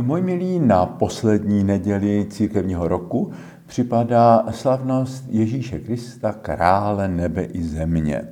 Můj milí, na poslední neděli církevního roku připadá slavnost Ježíše Krista, krále nebe i země.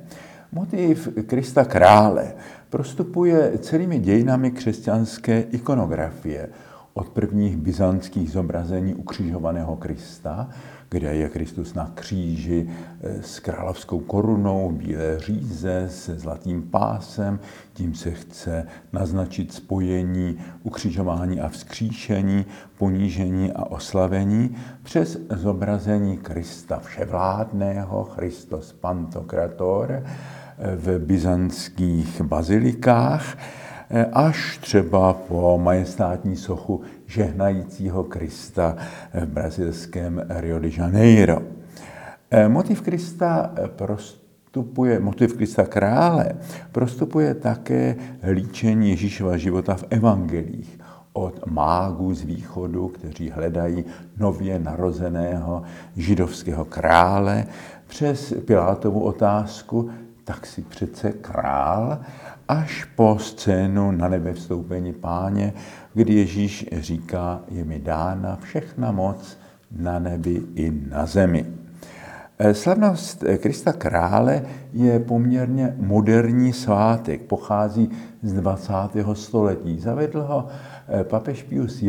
Motiv Krista krále prostupuje celými dějinami křesťanské ikonografie – od prvních byzantských zobrazení ukřižovaného Krista, kde je Kristus na kříži eh, s královskou korunou, bílé říze se zlatým pásem, tím se chce naznačit spojení ukřižování a vzkříšení, ponížení a oslavení, přes zobrazení Krista vševládného, Christos Pantokrator, eh, v byzantských bazilikách, Eh, až třeba po majestátní sochu žehnajícího Krista v brazilském Rio de Janeiro. Eh, motiv Krista prostupuje, motiv Krista krále prostupuje také líčení Ježíšova života v evangelích od mágů z východu, kteří hledají nově narozeného židovského krále, přes Pilátovu otázku, tak si přece král, až po scénu na nebe vstoupení páně, kdy Ježíš říká, je mi dána všechna moc na nebi i na zemi. Eh, slavnost Krista krále je poměrně moderní svátek, pochází z 20. století. Zavedl ho eh, papež Pius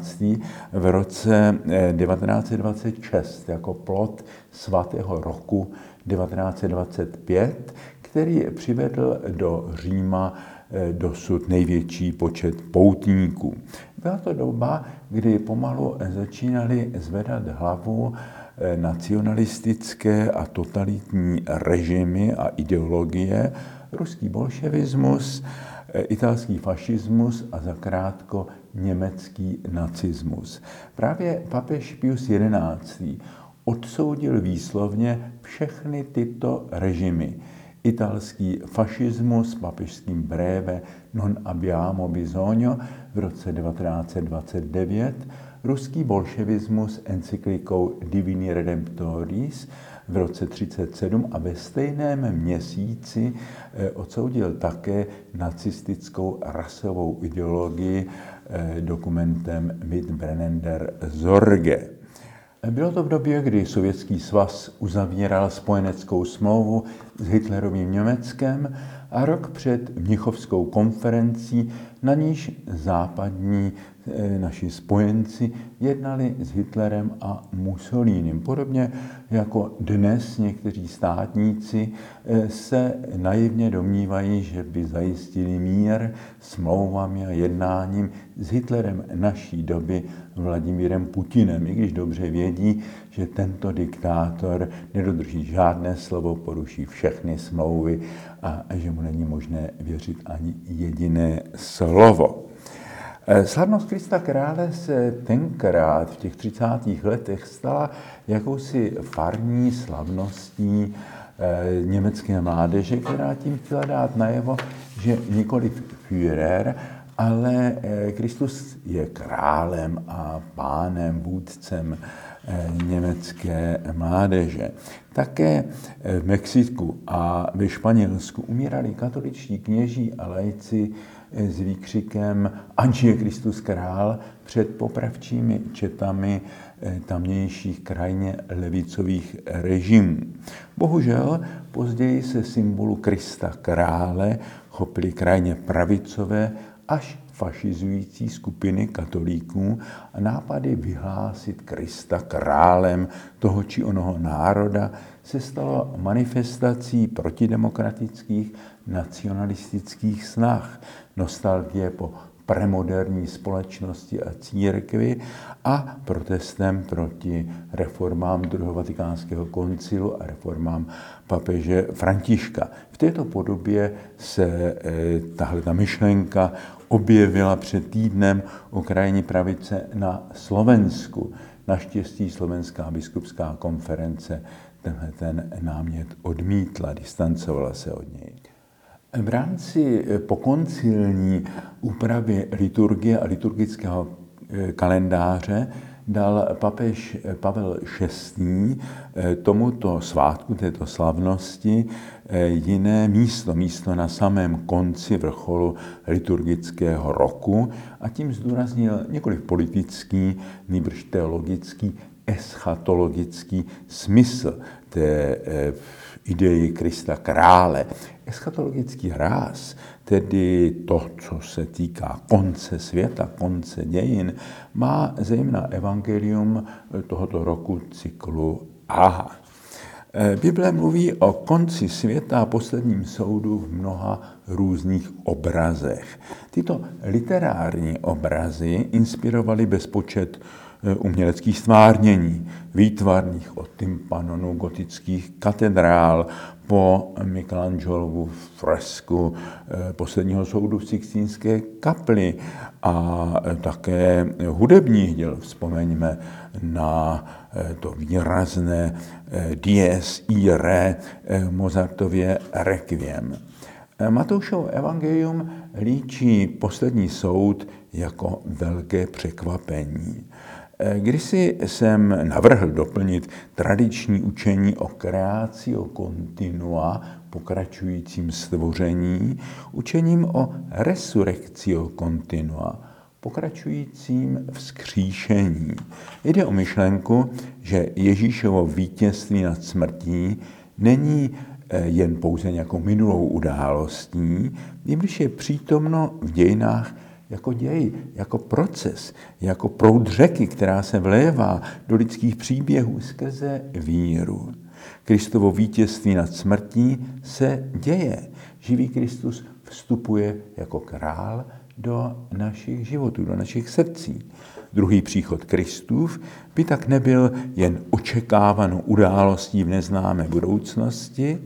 XI. v roce 1926 eh, jako plot svatého roku 1925, který přivedl do Říma eh, dosud největší počet poutníků. Byla to doba, kdy pomalu začínali zvedat hlavu eh, nacionalistické a totalitní režimy a ideologie, ruský bolševismus, eh, italský fašismus a zakrátko německý nacismus. Právě papež Pius XI. odsoudil výslovně všechny tyto režimy italský fašismus papežským breve Non abbiamo bisogno v roce 1929, ruský bolševismus encyklikou Divini Redemptoris v roce 1937 a ve stejném měsíci eh, odsoudil také nacistickou rasovou ideologii eh, dokumentem Mit Brennender Sorge. Bylo to v době, kdy Sovětský svaz uzavíral spojeneckou smlouvu s Hitlerovým Německem a rok před Mnichovskou konferencí, na níž západní e, naši spojenci jednali s Hitlerem a Mussolínem. Podobně jako dnes někteří státníci e, se naivně domnívají, že by zajistili mír smlouvami a jednáním s Hitlerem naší doby Vladimírem Putinem, i když dobře vědí, že tento diktátor nedodrží žádné slovo, poruší všechny smlouvy a že mu není možné věřit ani jediné slovo. Eh, slavnost Krista krále se tenkrát v těch 30. letech stala jakousi farní slavností eh, německé mládeže, která tím chtěla dát najevo, že nikoli Führer, ale eh, Kristus je králem a pánem, vůdcem německé mládeže. Také eh, v Mexiku a ve Španělsku umírali katoličtí kněží a lajci s výkřikem Anči je Kristus král před popravčími četami tamnějších krajně levicových režimů. Bohužel později se symbolu Krista krále chopili krajně pravicové až fašizující skupiny katolíků a nápady vyhlásit Krista králem toho či onoho národa se stalo manifestací protidemokratických nacionalistických snah, nostalgie po premoderní společnosti a církvi a protestem proti reformám druhého vatikánského koncilu a reformám papeže Františka. V této podobě se e, tahle ta myšlenka objevila před týdnem u krajní pravice na Slovensku. Naštěstí Slovenská biskupská konference tenhle ten námět odmítla, distancovala se od něj. V rámci eh, pokoncilní úpravy liturgie a liturgického eh, kalendáře dal papež Pavel VI. tomuto svátku, této slavnosti, jiné místo, místo na samém konci vrcholu liturgického roku a tím zdůraznil několik politický, nýbrž teologický, eschatologický smysl té ideji Krista krále. Eschatologický ráz, tedy to, co se týká konce světa, konce dějin, má zejména evangelium tohoto roku cyklu Aha. Bible mluví o konci světa a posledním soudu v mnoha různých obrazech. Tyto literární obrazy inspirovaly bezpočet Eh, uměleckých stvárnění, výtvarných od tympanonu gotických katedrál po Michelangelovu fresku eh, posledního soudu v Sixtínské kapli a eh, také hudebních děl. Vzpomeňme na to výrazné dies ire Mozartově requiem. Matoušovo evangelium líčí poslední soud jako velké překvapení. Kdysi jsem navrhl doplnit tradiční učení o o continua, pokračujícím stvoření, učením o resurrectio continua, pokračujícím vzkříšení. Jde o myšlenku, že Ježíšovo vítězství nad smrtí není eh, jen pouze nějakou minulou událostí, když je přítomno v dějinách jako děj, jako proces, jako proud řeky, která se vlévá do lidských příběhů skrze víru. Kristovo vítězství nad smrtí se děje. Živý Kristus vstupuje jako král do našich životů, do našich srdcí. Druhý příchod Kristův by tak nebyl jen očekávanou událostí v neznámé budoucnosti,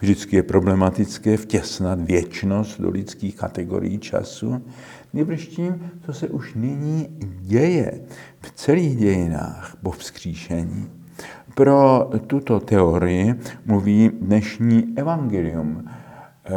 vždycky je problematické vtěsnat věčnost do lidských kategorií času, nebož tím, co se už nyní děje v celých dějinách po vzkříšení. Pro tuto teorii mluví dnešní evangelium.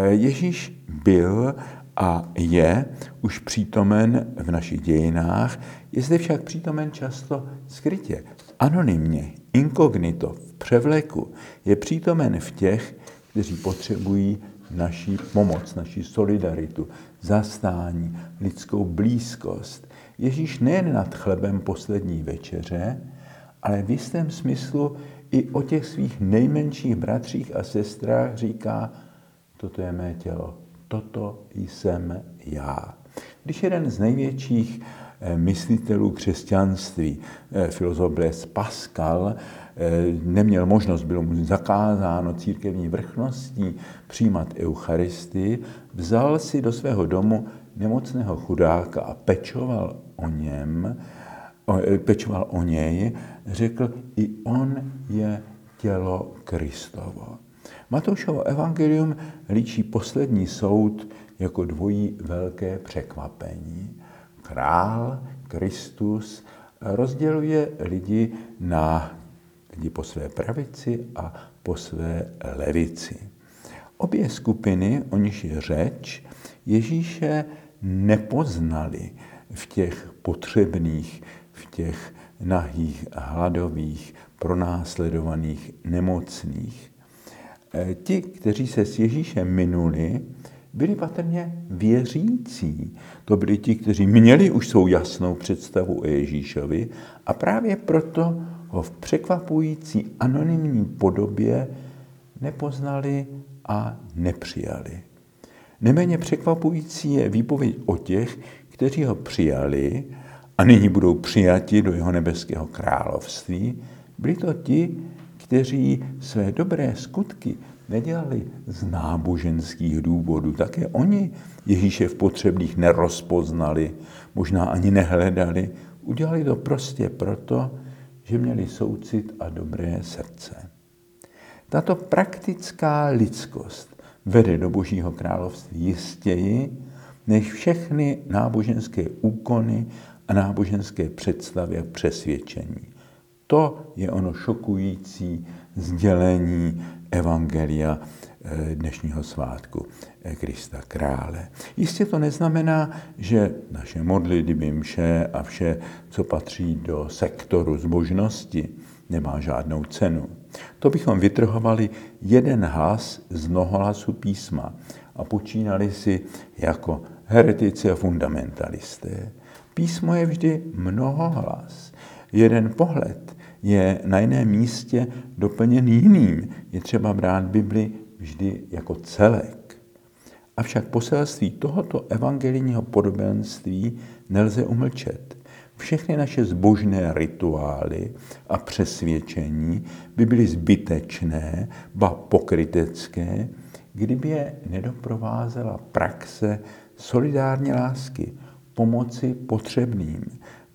Ježíš byl a je už přítomen v našich dějinách, je zde však přítomen často skrytě, anonymně, inkognito, v převleku. Je přítomen v těch, kteří potřebují naší pomoc, naší solidaritu, zastání, lidskou blízkost. Ježíš nejen nad chlebem poslední večeře, ale v jistém smyslu i o těch svých nejmenších bratřích a sestrách říká, toto je mé tělo, toto jsem já. Když jeden z největších eh, myslitelů křesťanství, eh, filozof Blaise Pascal, neměl možnost, bylo mu zakázáno církevní vrchností přijímat Eucharistii, vzal si do svého domu nemocného chudáka a pečoval o něm, eh, pečoval o něj, řekl, i on je tělo Kristovo. Matoušovo evangelium líčí poslední soud jako dvojí velké překvapení. Král, Kristus, rozděluje lidi na lidi po své pravici a po své levici. Obě skupiny, o nich je řeč, Ježíše nepoznali v těch potřebných, v těch nahých, hladových, pronásledovaných, nemocných. E, ti, kteří se s Ježíšem minuli, byli patrně věřící. To byli ti, kteří měli už svou jasnou představu o Ježíšovi a právě proto ho v překvapující anonymní podobě nepoznali a nepřijali. Neméně překvapující je výpověď o těch, kteří ho přijali a nyní budou přijati do jeho nebeského království. Byli to ti, kteří své dobré skutky nedělali z náboženských důvodů. Také oni Ježíše v potřebných nerozpoznali, možná ani nehledali. Udělali to prostě proto, že měli soucit a dobré srdce. Tato praktická lidskost vede do Božího království jistěji, než všechny náboženské úkony a náboženské představy a přesvědčení. To je ono šokující sdělení Evangelia dnešního svátku eh, Krista Krále. Jistě to neznamená, že naše modlitby, mše a vše, co patří do sektoru zbožnosti, nemá žádnou cenu. To bychom vytrhovali jeden hlas z mnohohlasu písma a počínali si jako heretici a fundamentalisté. Písmo je vždy mnohohlas. Jeden pohled je na jiném místě doplněn jiným. Je třeba brát Bibli vždy jako celek. Avšak poselství tohoto evangelijního podobenství nelze umlčet. Všechny naše zbožné rituály a přesvědčení by byly zbytečné, ba pokrytecké, kdyby je nedoprovázela praxe solidární lásky, pomoci potřebným,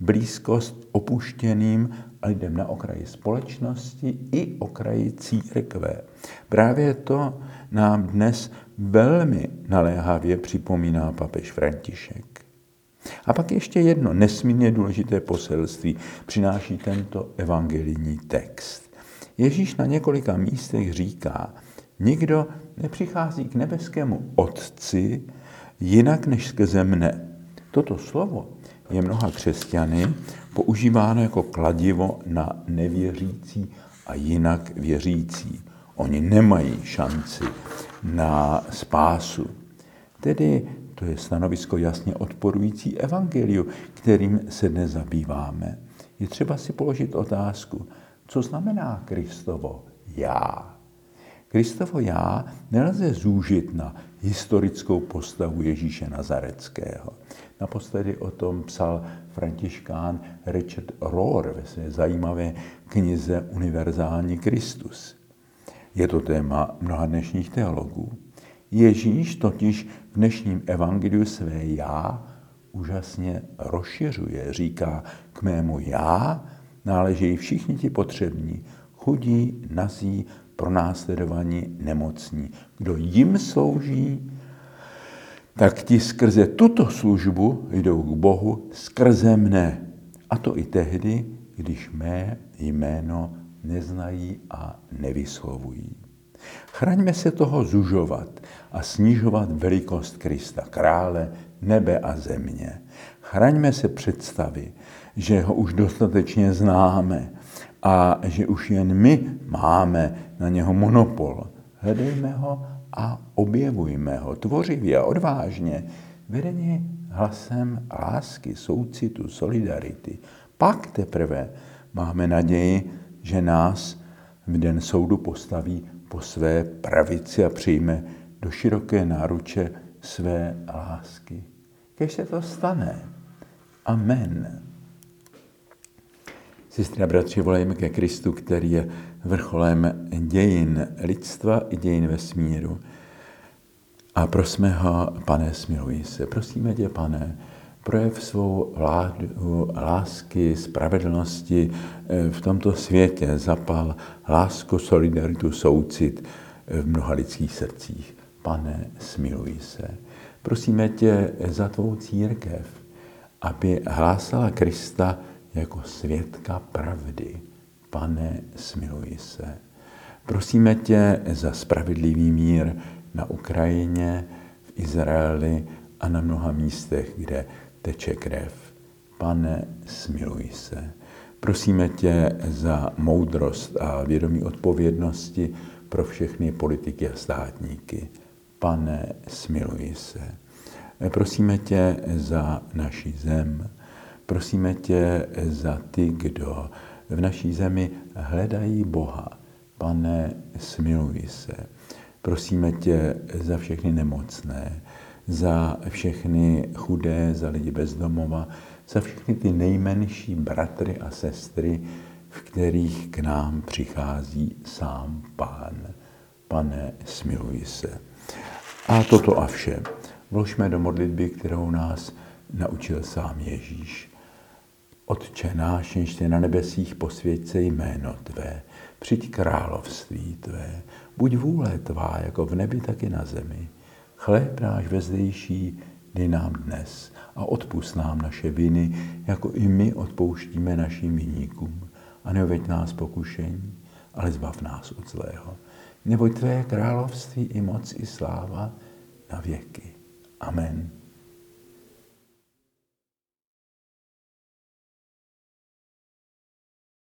blízkost opuštěným lidem na okraji společnosti i okraji církve. Právě to nám dnes velmi naléhavě připomíná papež František. A pak ještě jedno nesmírně důležité poselství přináší tento evangelijní text. Ježíš na několika místech říká, nikdo nepřichází k nebeskému Otci jinak než skrze mne. Toto slovo je mnoha křesťany používáno jako kladivo na nevěřící a jinak věřící. Oni nemají šanci na spásu. Tedy to je stanovisko jasně odporující evangeliu, kterým se dnes zabýváme. Je třeba si položit otázku, co znamená Kristovo já. Kristovo já nelze zúžit na historickou postavu Ježíše Nazareckého. Naposledy o tom psal františkán Richard Rohr ve své zajímavé knize Univerzální Kristus. Je to téma mnoha dnešních teologů. Ježíš totiž v dnešním evangeliu své já úžasně rozšiřuje. Říká, k mému já náležejí všichni ti potřební, chudí, nazí, pronásledovaní, nemocní. Kdo jim slouží, tak ti skrze tuto službu jdou k Bohu skrze mne. A to i tehdy, když mé jméno neznají a nevyslovují. Chraňme se toho zužovat a snižovat velikost Krista, krále nebe a země. Chraňme se představy, že ho už dostatečně známe a že už jen my máme na něho monopol. Hledejme ho a objevujme ho tvořivě a odvážně, vedení hlasem lásky, soucitu, solidarity. Pak teprve máme naději, že nás v den soudu postaví po své pravici a přijme do široké náruče své lásky. Když se to stane. Amen. Sestry a bratři, volejme ke Kristu, který je vrcholem dějin lidstva i dějin vesmíru. A prosme ho, pane, smiluj se. Prosíme tě, pane, projev svou vládu lásky, spravedlnosti eh, v tomto světě. Zapal lásku, solidaritu, soucit eh, v mnoha lidských srdcích. Pane, smiluj se. Prosíme tě za tvou církev, aby hlásala Krista jako svědka pravdy. Pane, smiluj se. Prosíme tě za spravedlivý mír na Ukrajině, v Izraeli a na mnoha místech, kde teče krev. Pane, smiluj se. Prosíme tě za moudrost a vědomí odpovědnosti pro všechny politiky a státníky. Pane, smiluj se. Prosíme tě za naši zem. Prosíme tě za ty, kdo v naší zemi hledají Boha. Pane, smiluj se. Prosíme tě za všechny nemocné, za všechny chudé, za lidi bezdomova, za všechny ty nejmenší bratry a sestry, v kterých k nám přichází sám Pán. Pane, smiluj se. A toto a vše vložme do modlitby, kterou nás naučil sám Ježíš. Otče náš, jenž na nebesích, posvěď se jméno Tvé, přijď království Tvé, buď vůle Tvá, jako v nebi, tak i na zemi. Chléb náš vezdejší, dej nám dnes a odpust nám naše viny, jako i my odpouštíme našim viníkům. A neoveď nás pokušení, ale zbav nás od zlého. Neboť tvé království i moc i sláva na věky. Amen.